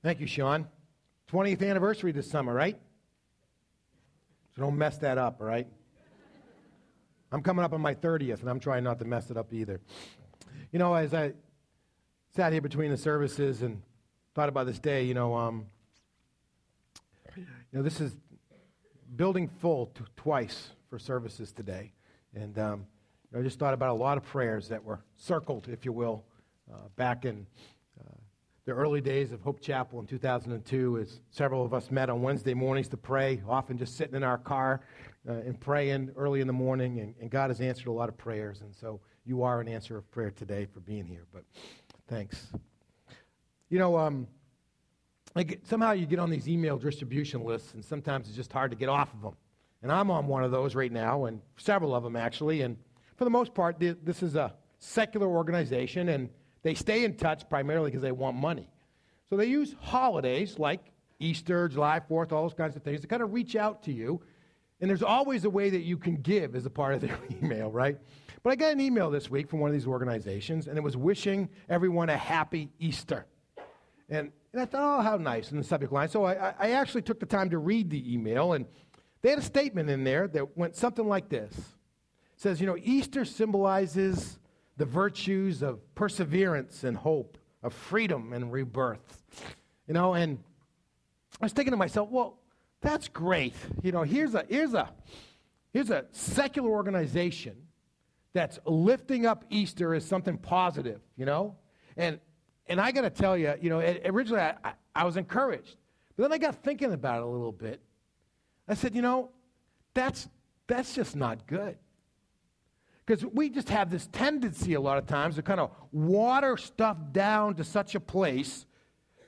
Thank you, Sean. 20th anniversary this summer, right? So don't mess that up, all right? I'm coming up on my 30th, and I'm trying not to mess it up either. You know, as I sat here between the services and thought about this day, you know, um, you know, this is building full t- twice for services today, and um, I just thought about a lot of prayers that were circled, if you will, uh, back in the early days of Hope Chapel in 2002, as several of us met on Wednesday mornings to pray, often just sitting in our car uh, and praying early in the morning, and, and God has answered a lot of prayers, and so you are an answer of prayer today for being here. But thanks. You know, um, like somehow you get on these email distribution lists, and sometimes it's just hard to get off of them. And I'm on one of those right now, and several of them actually. And for the most part, this is a secular organization, and they stay in touch primarily because they want money. So they use holidays like Easter, July 4th, all those kinds of things to kind of reach out to you. And there's always a way that you can give as a part of their email, right? But I got an email this week from one of these organizations, and it was wishing everyone a happy Easter. And, and I thought, oh, how nice in the subject line. So I, I actually took the time to read the email, and they had a statement in there that went something like this. It says, you know, Easter symbolizes the virtues of perseverance and hope, of freedom and rebirth. You know, and I was thinking to myself, well, that's great. You know, here's a here's a here's a secular organization that's lifting up Easter as something positive, you know? And and I got to tell you, you know, originally I, I, I was encouraged. But then I got thinking about it a little bit. I said, you know, that's that's just not good. Because we just have this tendency a lot of times to kind of water stuff down to such a place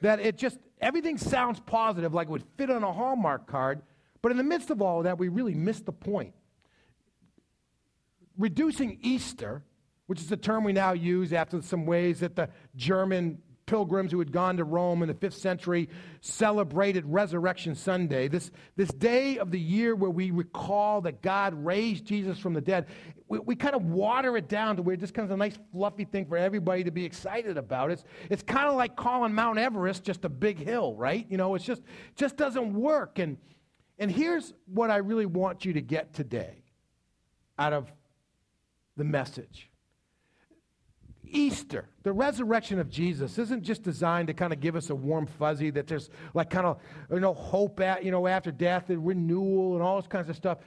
that it just, everything sounds positive, like it would fit on a Hallmark card. But in the midst of all of that, we really miss the point. Reducing Easter, which is a term we now use after some ways that the German pilgrims who had gone to Rome in the fifth century celebrated Resurrection Sunday, this, this day of the year where we recall that God raised Jesus from the dead, we, we kind of water it down to where it just of a nice fluffy thing for everybody to be excited about. It's, it's kind of like calling Mount Everest just a big hill, right? You know, it's just, just doesn't work. And, and here's what I really want you to get today out of the message. Easter, the resurrection of Jesus, isn't just designed to kind of give us a warm fuzzy that there's like kind of you know hope at you know after death and renewal and all this kinds of stuff.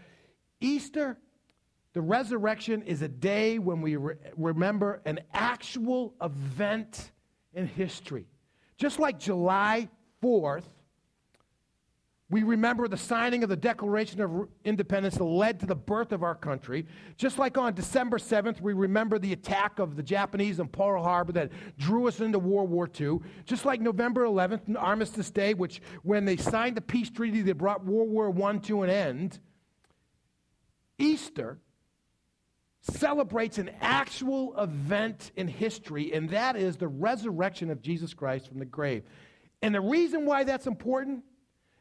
Easter, the resurrection is a day when we re- remember an actual event in history, just like July Fourth we remember the signing of the Declaration of Independence that led to the birth of our country. Just like on December 7th, we remember the attack of the Japanese on Pearl Harbor that drew us into World War II. Just like November 11th, Armistice Day, which when they signed the peace treaty that brought World War I to an end. Easter celebrates an actual event in history, and that is the resurrection of Jesus Christ from the grave. And the reason why that's important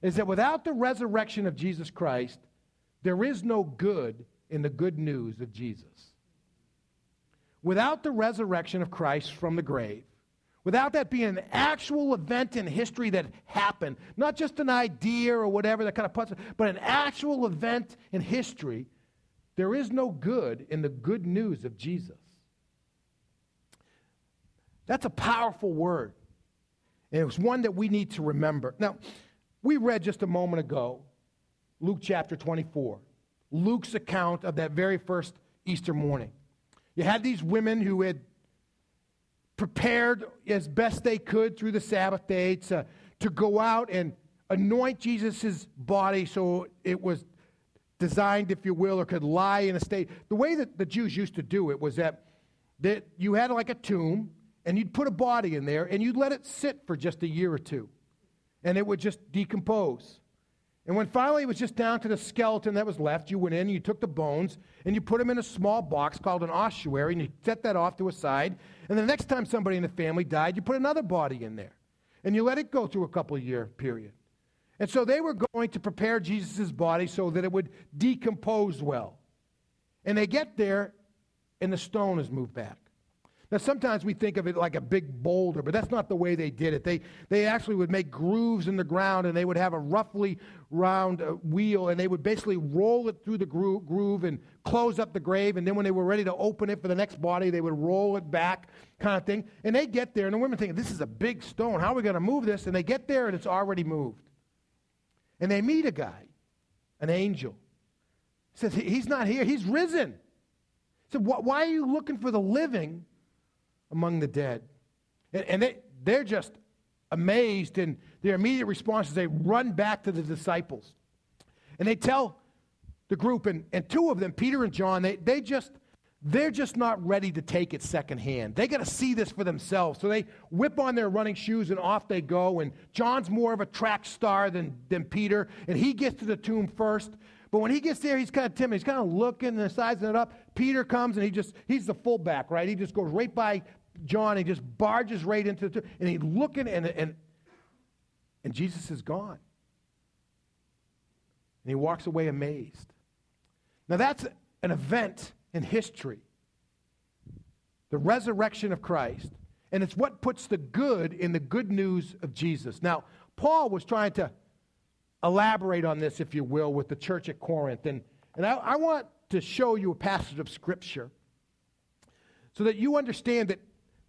is that without the resurrection of Jesus Christ, there is no good in the good news of Jesus. Without the resurrection of Christ from the grave, without that being an actual event in history that happened, not just an idea or whatever that kind of puts it, but an actual event in history, there is no good in the good news of Jesus. That's a powerful word. And it's one that we need to remember. Now, we read just a moment ago Luke chapter 24, Luke's account of that very first Easter morning. You had these women who had prepared as best they could through the Sabbath day to, to go out and anoint Jesus' body so it was designed, if you will, or could lie in a state. The way that the Jews used to do it was that, that you had like a tomb, and you'd put a body in there, and you'd let it sit for just a year or two and it would just decompose. And when finally it was just down to the skeleton that was left, you went in, you took the bones, and you put them in a small box called an ossuary, and you set that off to a side. And the next time somebody in the family died, you put another body in there. And you let it go through a couple year period. And so they were going to prepare Jesus' body so that it would decompose well. And they get there, and the stone is moved back. Now, sometimes we think of it like a big boulder, but that's not the way they did it. They, they actually would make grooves in the ground and they would have a roughly round uh, wheel and they would basically roll it through the gro- groove and close up the grave. And then when they were ready to open it for the next body, they would roll it back, kind of thing. And they get there and the women think, this is a big stone. How are we going to move this? And they get there and it's already moved. And they meet a guy, an angel. Says, he's not here, he's risen. So why are you looking for the living among the dead. And, and they, they're just amazed, and their immediate response is they run back to the disciples. And they tell the group, and, and two of them, Peter and John, they, they just, they're just not ready to take it secondhand. They got to see this for themselves. So they whip on their running shoes and off they go. And John's more of a track star than, than Peter, and he gets to the tomb first. But when he gets there, he's kind of timid. He's kind of looking and sizing it up. Peter comes and he just, he's the fullback, right? He just goes right by John, he just barges right into the, and he's looking, and, and, and Jesus is gone. And he walks away amazed. Now, that's an event in history the resurrection of Christ. And it's what puts the good in the good news of Jesus. Now, Paul was trying to elaborate on this, if you will, with the church at Corinth. And, and I, I want to show you a passage of Scripture so that you understand that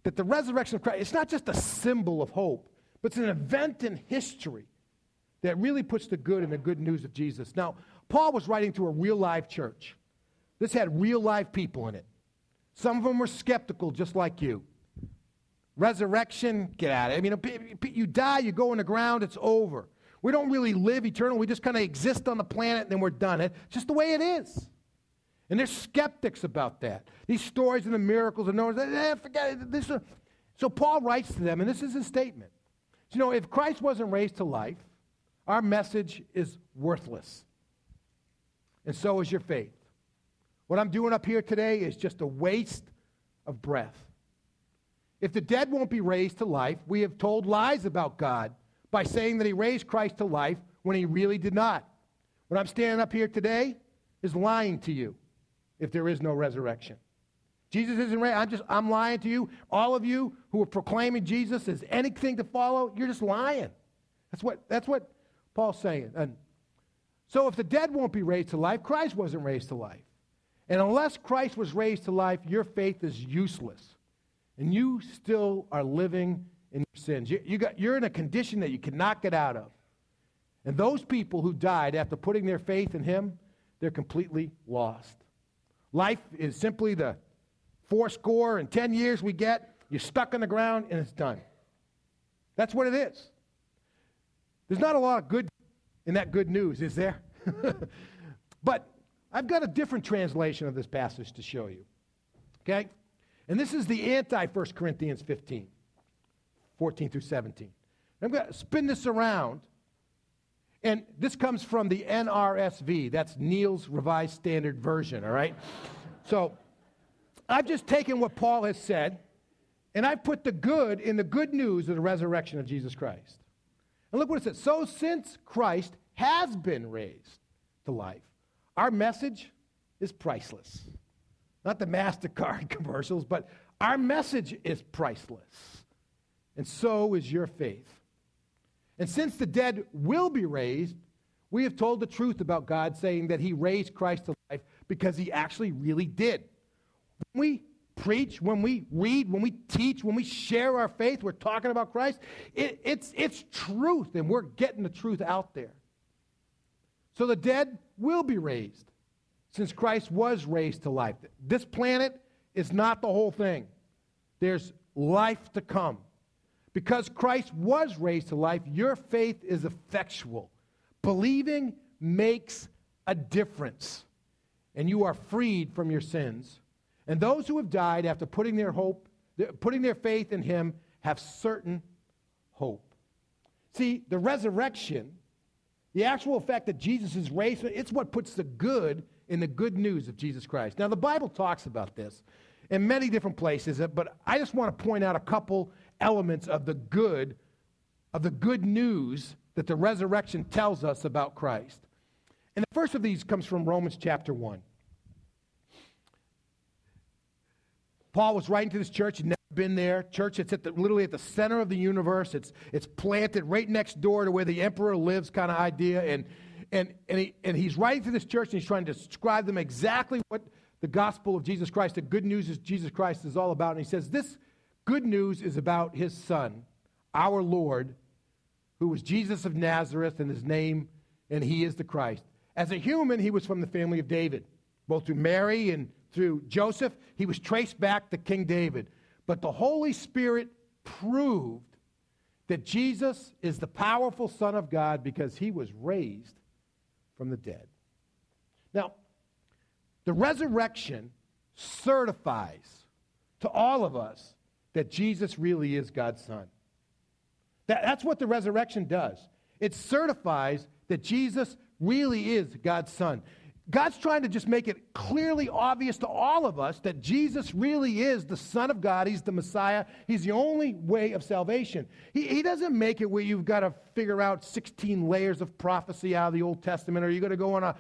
that the resurrection of Christ, it's not just a symbol of hope, but it's an event in history that really puts the good in the good news of Jesus. Now, Paul was writing to a real live church. This had real live people in it. Some of them were skeptical, just like you. Resurrection, get out of it. I mean, you die, you go in the ground, it's over. We don't really live eternal. We just kind of exist on the planet and then we're done. It's just the way it is. And they're skeptics about that. These stories and the miracles and Noah, eh, forget it. This, uh, so Paul writes to them, and this is his statement. You know, if Christ wasn't raised to life, our message is worthless. And so is your faith. What I'm doing up here today is just a waste of breath. If the dead won't be raised to life, we have told lies about God by saying that he raised Christ to life when he really did not. What I'm standing up here today is lying to you if there is no resurrection. Jesus isn't ready. I'm just I'm lying to you. All of you who are proclaiming Jesus as anything to follow, you're just lying. That's what that's what Paul's saying. And so if the dead won't be raised to life, Christ wasn't raised to life. And unless Christ was raised to life, your faith is useless. And you still are living in your sins. You, you got, you're in a condition that you cannot get out of. And those people who died after putting their faith in him, they're completely lost. Life is simply the four score and 10 years we get. You're stuck on the ground and it's done. That's what it is. There's not a lot of good in that good news, is there? but I've got a different translation of this passage to show you. Okay? And this is the anti 1 Corinthians 15, 14 through 17. I'm going to spin this around and this comes from the NRSV. That's Neil's Revised Standard Version, all right? So I've just taken what Paul has said and I've put the good in the good news of the resurrection of Jesus Christ. And look what it says. So since Christ has been raised to life, our message is priceless. Not the MasterCard commercials, but our message is priceless. And so is your faith. And since the dead will be raised, we have told the truth about God, saying that He raised Christ to life because He actually really did. When we preach, when we read, when we teach, when we share our faith, we're talking about Christ, it, it's, it's truth, and we're getting the truth out there. So the dead will be raised since Christ was raised to life. This planet is not the whole thing, there's life to come. Because Christ was raised to life, your faith is effectual. Believing makes a difference, and you are freed from your sins. And those who have died after putting their hope, putting their faith in him, have certain hope. See, the resurrection, the actual fact that Jesus is raised, it's what puts the good in the good news of Jesus Christ. Now, the Bible talks about this in many different places, but I just want to point out a couple elements of the good, of the good news that the resurrection tells us about Christ. And the first of these comes from Romans chapter 1. Paul was writing to this church, never been there. Church, that's at the, literally at the center of the universe. It's, it's planted right next door to where the emperor lives, kind of idea. And, and, and, he, and he's writing to this church and he's trying to describe them exactly what the gospel of Jesus Christ, the good news is Jesus Christ is all about. And he says, This good news is about his son, our Lord, who was Jesus of Nazareth, and his name, and he is the Christ. As a human, he was from the family of David, both through Mary and through Joseph. He was traced back to King David. But the Holy Spirit proved that Jesus is the powerful Son of God because he was raised from the dead. Now, the resurrection certifies to all of us that Jesus really is God's Son. That, that's what the resurrection does. It certifies that Jesus really is God's Son. God's trying to just make it clearly obvious to all of us that Jesus really is the Son of God. He's the Messiah. He's the only way of salvation. He, he doesn't make it where you've got to figure out 16 layers of prophecy out of the Old Testament, or you're going to go on a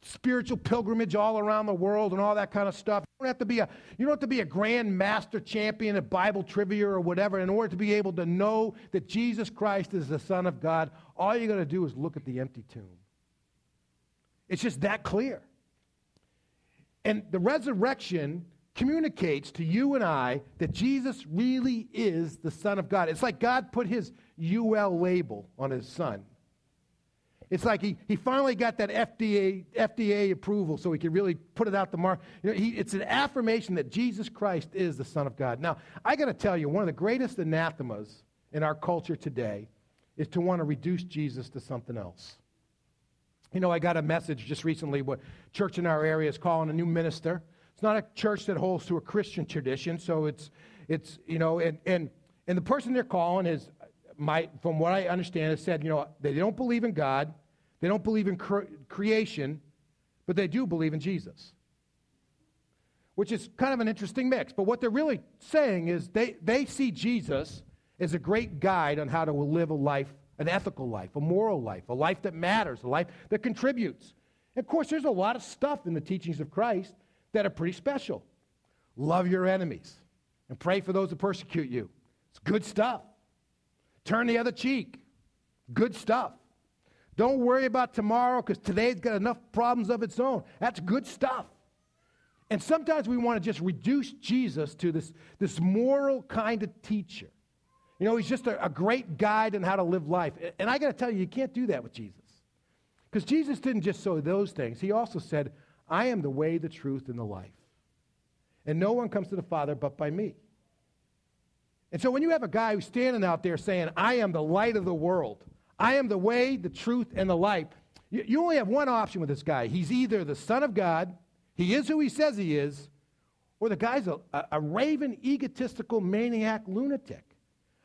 spiritual pilgrimage all around the world and all that kind of stuff. Don't have to be a, you don't have to be a grand master champion at Bible trivia or whatever in order to be able to know that Jesus Christ is the Son of God. All you got to do is look at the empty tomb. It's just that clear. And the resurrection communicates to you and I that Jesus really is the Son of God. It's like God put his UL label on his Son. It's like he, he finally got that FDA, FDA approval so he could really put it out the mark. You know, he, it's an affirmation that Jesus Christ is the Son of God. Now, I got to tell you, one of the greatest anathemas in our culture today is to want to reduce Jesus to something else. You know, I got a message just recently what church in our area is calling a new minister. It's not a church that holds to a Christian tradition, so it's, it's you know, and, and, and the person they're calling is my, from what I understand, has said, you know, they don't believe in God, they don't believe in cre- creation, but they do believe in Jesus. Which is kind of an interesting mix. But what they're really saying is they, they see Jesus as a great guide on how to live a life, an ethical life, a moral life, a life that matters, a life that contributes. And of course, there's a lot of stuff in the teachings of Christ that are pretty special. Love your enemies and pray for those who persecute you. It's good stuff. Turn the other cheek. Good stuff. Don't worry about tomorrow because today's got enough problems of its own. That's good stuff. And sometimes we want to just reduce Jesus to this, this moral kind of teacher. You know, he's just a, a great guide on how to live life. And I got to tell you, you can't do that with Jesus. Because Jesus didn't just say those things, he also said, I am the way, the truth, and the life. And no one comes to the Father but by me. And so when you have a guy who's standing out there saying, I am the light of the world, I am the way, the truth, and the life, you, you only have one option with this guy. He's either the Son of God, he is who he says he is, or the guy's a, a, a raven, egotistical, maniac lunatic.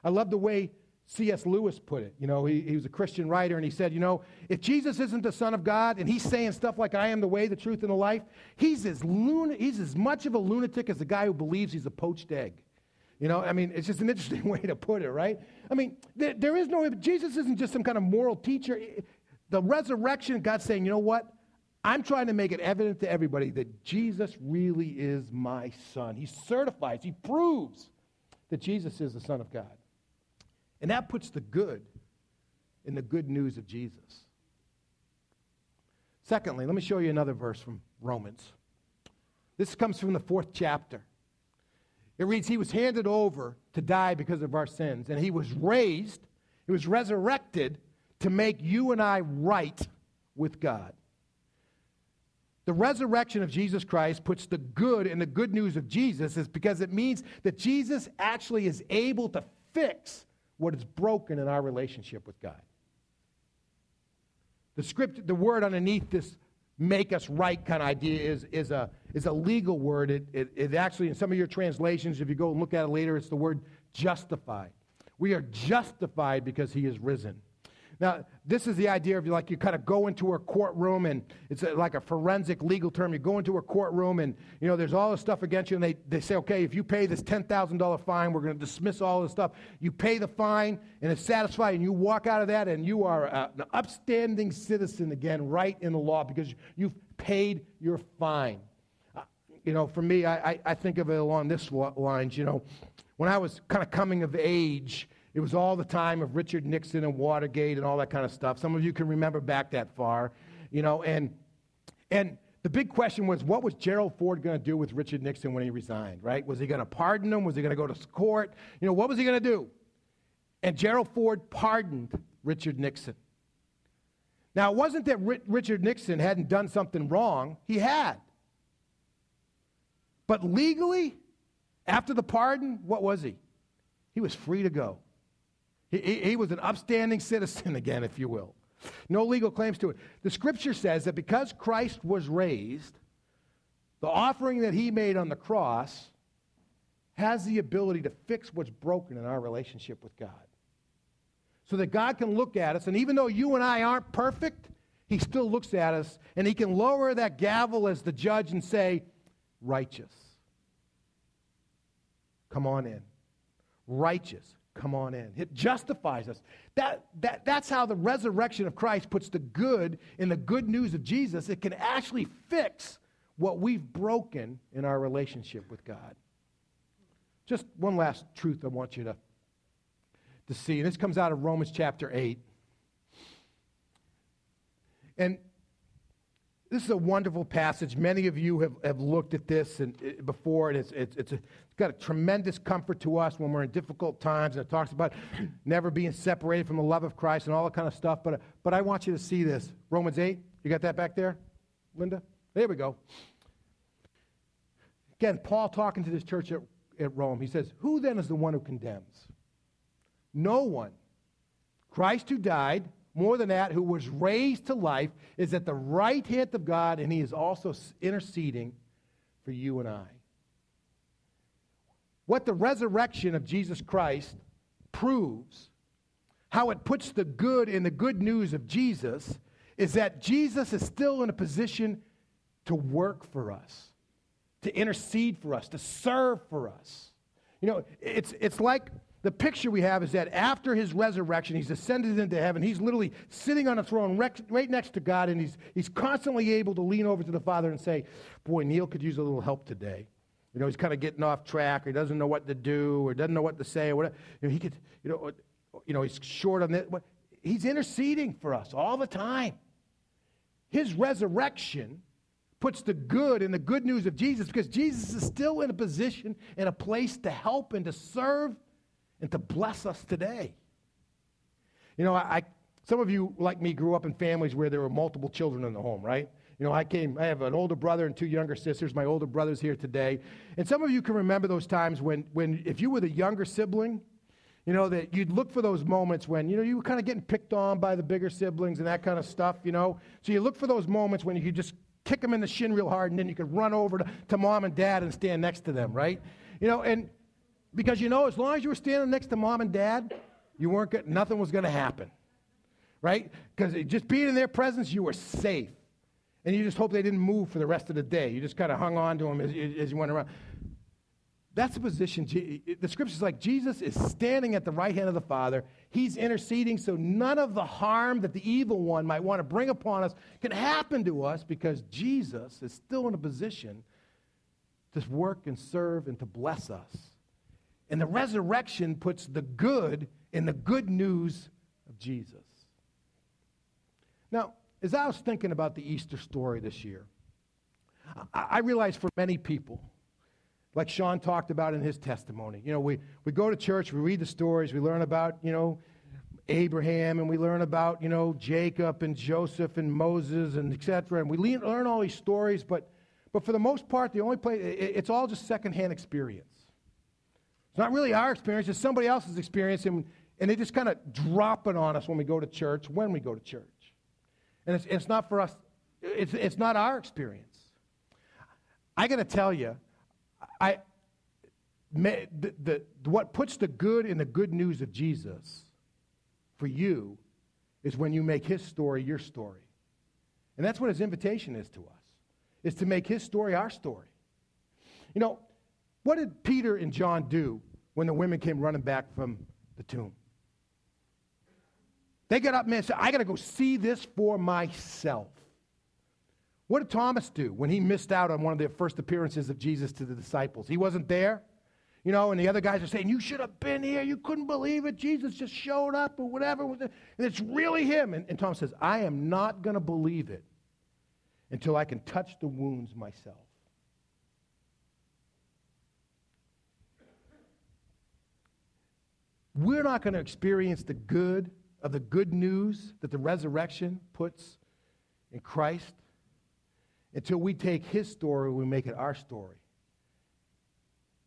I love the way C.S. Lewis put it. You know, he, he was a Christian writer, and he said, you know, if Jesus isn't the Son of God and he's saying stuff like, I am the way, the truth, and the life, he's as, luna- he's as much of a lunatic as the guy who believes he's a poached egg. You know, I mean, it's just an interesting way to put it, right? I mean, there, there is no, Jesus isn't just some kind of moral teacher. The resurrection, God's saying, you know what? I'm trying to make it evident to everybody that Jesus really is my son. He certifies, he proves that Jesus is the Son of God. And that puts the good in the good news of Jesus. Secondly, let me show you another verse from Romans. This comes from the fourth chapter. It reads, He was handed over to die because of our sins, and He was raised, He was resurrected to make you and I right with God. The resurrection of Jesus Christ puts the good in the good news of Jesus is because it means that Jesus actually is able to fix what is broken in our relationship with God. The script, the word underneath this make us right kind of idea is, is, a, is a legal word. It, it, it actually, in some of your translations, if you go and look at it later, it's the word justified. We are justified because he is risen. Now, this is the idea of like you kind of go into a courtroom and it's like a forensic legal term. You go into a courtroom and, you know, there's all this stuff against you and they, they say, okay, if you pay this $10,000 fine, we're going to dismiss all this stuff. You pay the fine and it's satisfied and you walk out of that and you are a, an upstanding citizen again, right in the law because you've paid your fine. Uh, you know, for me, I, I, I think of it along this lines, you know, when I was kind of coming of age, it was all the time of Richard Nixon and Watergate and all that kind of stuff. Some of you can remember back that far, you know, and and the big question was what was Gerald Ford going to do with Richard Nixon when he resigned, right? Was he going to pardon him? Was he going to go to court? You know, what was he going to do? And Gerald Ford pardoned Richard Nixon. Now, it wasn't that Richard Nixon hadn't done something wrong, he had. But legally, after the pardon, what was he? He was free to go. He, he, he was an upstanding citizen again, if you will. No legal claims to it. The scripture says that because Christ was raised, the offering that he made on the cross has the ability to fix what's broken in our relationship with God. So that God can look at us, and even though you and I aren't perfect, he still looks at us and he can lower that gavel as the judge and say, Righteous. Come on in. Righteous come on in. It justifies us. That, that, that's how the resurrection of Christ puts the good in the good news of Jesus. It can actually fix what we've broken in our relationship with God. Just one last truth I want you to, to see. And this comes out of Romans chapter 8. And this is a wonderful passage. Many of you have, have looked at this and, uh, before, and it's, it's, it's, a, it's got a tremendous comfort to us when we're in difficult times. And it talks about never being separated from the love of Christ and all that kind of stuff. But, but I want you to see this. Romans 8, you got that back there, Linda? There we go. Again, Paul talking to this church at, at Rome. He says, Who then is the one who condemns? No one. Christ who died more than that, who was raised to life, is at the right hand of God, and he is also interceding for you and I. What the resurrection of Jesus Christ proves, how it puts the good in the good news of Jesus, is that Jesus is still in a position to work for us, to intercede for us, to serve for us. You know, it's, it's like the picture we have is that after his resurrection, he's ascended into heaven. He's literally sitting on a throne right next to God, and he's, he's constantly able to lean over to the Father and say, Boy, Neil could use a little help today. You know, he's kind of getting off track, or he doesn't know what to do, or doesn't know what to say, or whatever. You know, he could, you know, you know he's short on this. He's interceding for us all the time. His resurrection puts the good and the good news of Jesus because Jesus is still in a position and a place to help and to serve and to bless us today. You know, I, some of you, like me, grew up in families where there were multiple children in the home, right? You know, I came, I have an older brother and two younger sisters. My older brother's here today. And some of you can remember those times when, when if you were the younger sibling, you know, that you'd look for those moments when, you know, you were kind of getting picked on by the bigger siblings and that kind of stuff, you know. So you look for those moments when you could just kick them in the shin real hard and then you could run over to, to mom and dad and stand next to them, right? You know, and because you know, as long as you were standing next to mom and dad, you weren't get, nothing was going to happen. Right? Because just being in their presence, you were safe. And you just hope they didn't move for the rest of the day. You just kind of hung on to them as, as you went around. That's the position. The scripture is like Jesus is standing at the right hand of the Father. He's interceding so none of the harm that the evil one might want to bring upon us can happen to us because Jesus is still in a position to work and serve and to bless us. And the resurrection puts the good in the good news of Jesus. Now, as I was thinking about the Easter story this year, I, I realize for many people, like Sean talked about in his testimony, you know, we, we go to church, we read the stories, we learn about, you know, Abraham and we learn about, you know, Jacob and Joseph and Moses and etc. And we learn all these stories, but, but for the most part, the only place, it's all just secondhand experience. It's not really our experience, it's somebody else's experience, and, and they just kind of drop it on us when we go to church, when we go to church. And it's, it's not for us, it's, it's not our experience. I got to tell you, I, the, the, what puts the good in the good news of Jesus for you is when you make his story your story. And that's what his invitation is to us, is to make his story our story. You know, what did Peter and John do when the women came running back from the tomb? They got up and said, I got to go see this for myself. What did Thomas do when he missed out on one of the first appearances of Jesus to the disciples? He wasn't there. You know, and the other guys are saying, You should have been here. You couldn't believe it. Jesus just showed up or whatever. And it's really him. And, and Tom says, I am not going to believe it until I can touch the wounds myself. We're not going to experience the good of the good news that the resurrection puts in Christ until we take his story and we make it our story.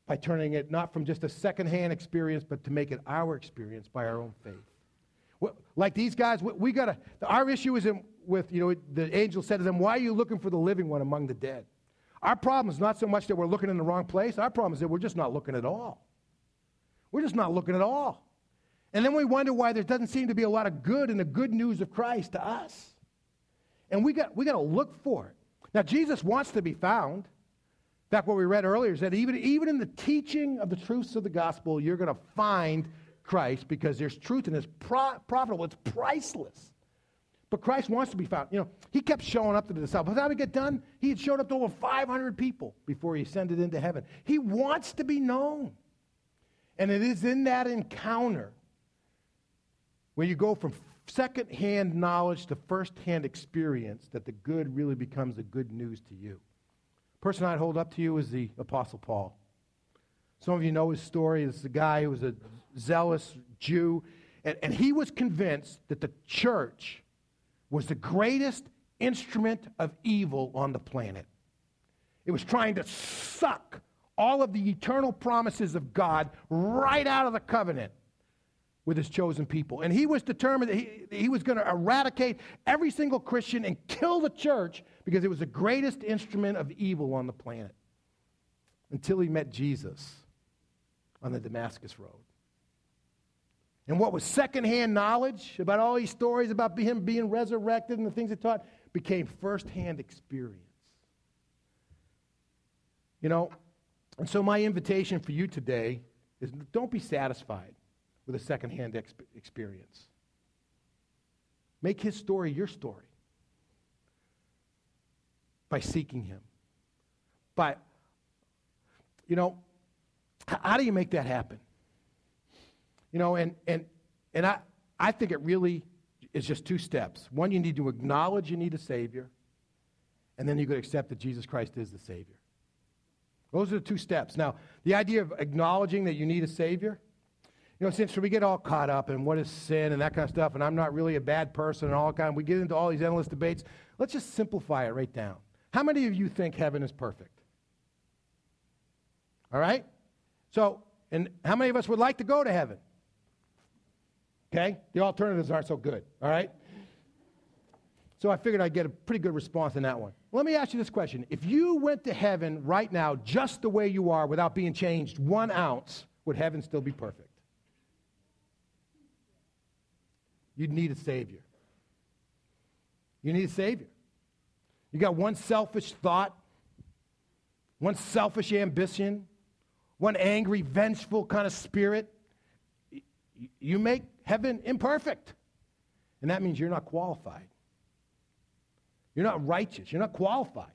By turning it not from just a secondhand experience, but to make it our experience by our own faith. Like these guys, we got to, our issue isn't with, you know, the angel said to them, Why are you looking for the living one among the dead? Our problem is not so much that we're looking in the wrong place, our problem is that we're just not looking at all. We're just not looking at all. And then we wonder why there doesn't seem to be a lot of good in the good news of Christ to us. And we got, we got to look for it. Now, Jesus wants to be found. In fact, what we read earlier is that even, even in the teaching of the truths of the gospel, you're going to find Christ because there's truth and it's pro- profitable, it's priceless. But Christ wants to be found. You know, he kept showing up to the disciples. By the time done, he had showed up to over 500 people before he ascended into heaven. He wants to be known. And it is in that encounter where you go from second-hand knowledge to first-hand experience that the good really becomes the good news to you. The person I'd hold up to you is the Apostle Paul. Some of you know his story. It's the guy who was a zealous Jew, and, and he was convinced that the church was the greatest instrument of evil on the planet. It was trying to suck all of the eternal promises of God right out of the covenant with his chosen people. And he was determined that he, he was going to eradicate every single Christian and kill the church because it was the greatest instrument of evil on the planet until he met Jesus on the Damascus Road. And what was secondhand knowledge about all these stories about him being resurrected and the things he taught became firsthand experience. You know, and so my invitation for you today is don't be satisfied with a secondhand exp- experience. Make his story your story by seeking him. By, you know, how do you make that happen? You know, and, and, and I, I think it really is just two steps. One, you need to acknowledge you need a Savior, and then you could accept that Jesus Christ is the Savior. Those are the two steps. Now, the idea of acknowledging that you need a Savior, you know, since we get all caught up in what is sin and that kind of stuff, and I'm not really a bad person and all kind we get into all these endless debates. Let's just simplify it right down. How many of you think heaven is perfect? All right? So, and how many of us would like to go to heaven? Okay? The alternatives aren't so good. All right? So I figured I'd get a pretty good response on that one. Let me ask you this question. If you went to heaven right now just the way you are without being changed one ounce, would heaven still be perfect? You'd need a Savior. You need a Savior. You got one selfish thought, one selfish ambition, one angry, vengeful kind of spirit. You make heaven imperfect. And that means you're not qualified. You're not righteous. You're not qualified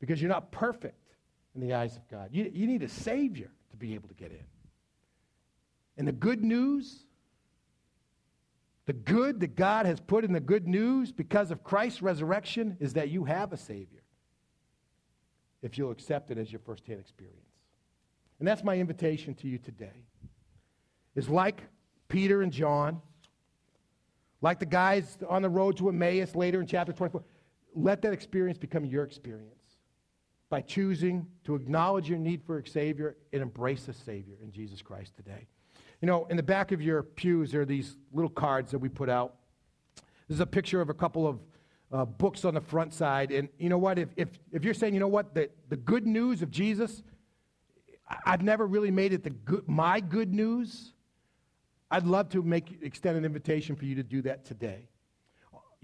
because you're not perfect in the eyes of God. You, you need a Savior to be able to get in. And the good news the good that God has put in the good news because of Christ's resurrection is that you have a Savior if you'll accept it as your firsthand experience. And that's my invitation to you today. Is like Peter and John, like the guys on the road to Emmaus later in chapter 24, let that experience become your experience by choosing to acknowledge your need for a Savior and embrace a Savior in Jesus Christ today. You know, in the back of your pews, there are these little cards that we put out. This is a picture of a couple of uh, books on the front side. And you know what? If, if, if you're saying, you know what, the, the good news of Jesus, I've never really made it the good, my good news. I'd love to make extend an invitation for you to do that today.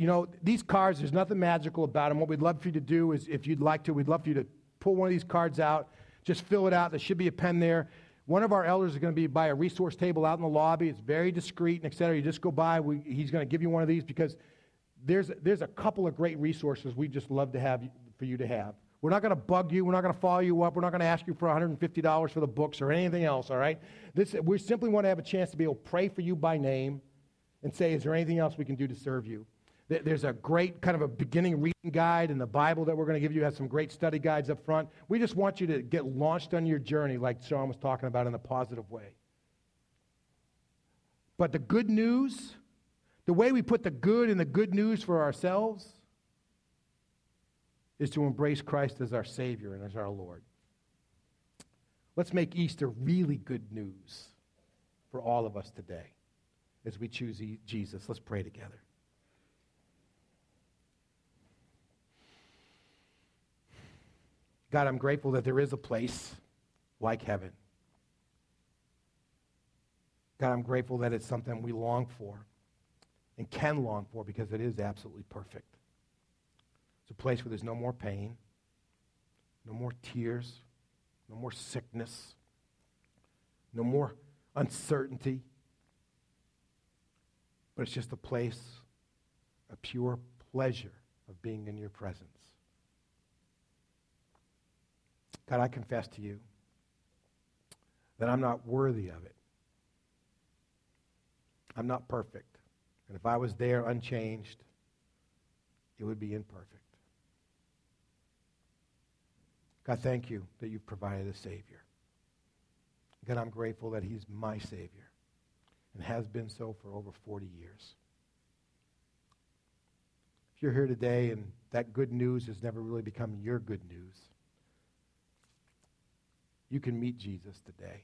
You know, these cards, there's nothing magical about them. What we'd love for you to do is, if you'd like to, we'd love for you to pull one of these cards out, just fill it out. There should be a pen there. One of our elders is going to be by a resource table out in the lobby. It's very discreet and et cetera. You just go by. We, he's going to give you one of these because there's, there's a couple of great resources we just love to have for you to have. We're not going to bug you. We're not going to follow you up. We're not going to ask you for $150 for the books or anything else, all right? This, we simply want to have a chance to be able to pray for you by name and say, is there anything else we can do to serve you? There's a great kind of a beginning reading guide in the Bible that we're going to give you. Has some great study guides up front. We just want you to get launched on your journey, like Sean was talking about, in a positive way. But the good news, the way we put the good in the good news for ourselves, is to embrace Christ as our Savior and as our Lord. Let's make Easter really good news for all of us today as we choose Jesus. Let's pray together. God, I'm grateful that there is a place like heaven. God, I'm grateful that it's something we long for and can long for because it is absolutely perfect. It's a place where there's no more pain, no more tears, no more sickness, no more uncertainty. But it's just a place a pure pleasure of being in your presence. God, I confess to you that I'm not worthy of it. I'm not perfect. And if I was there unchanged, it would be imperfect. God, thank you that you've provided a Savior. God, I'm grateful that He's my Savior and has been so for over 40 years. If you're here today and that good news has never really become your good news, you can meet Jesus today.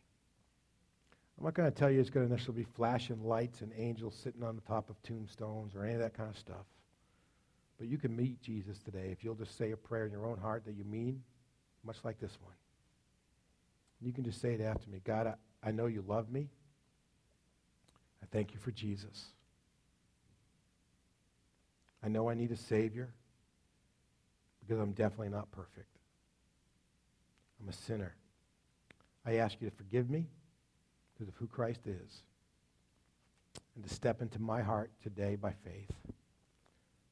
I'm not going to tell you it's going to necessarily be flashing lights and angels sitting on the top of tombstones or any of that kind of stuff. But you can meet Jesus today if you'll just say a prayer in your own heart that you mean, much like this one. You can just say it after me God, I, I know you love me. I thank you for Jesus. I know I need a Savior because I'm definitely not perfect. I'm a sinner. I ask you to forgive me because of who Christ is and to step into my heart today by faith.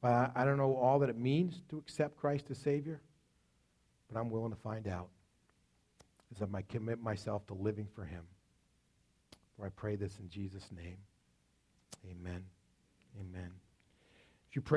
I, I don't know all that it means to accept Christ as Savior, but I'm willing to find out as I commit myself to living for Him. For I pray this in Jesus' name. Amen. Amen. If you pray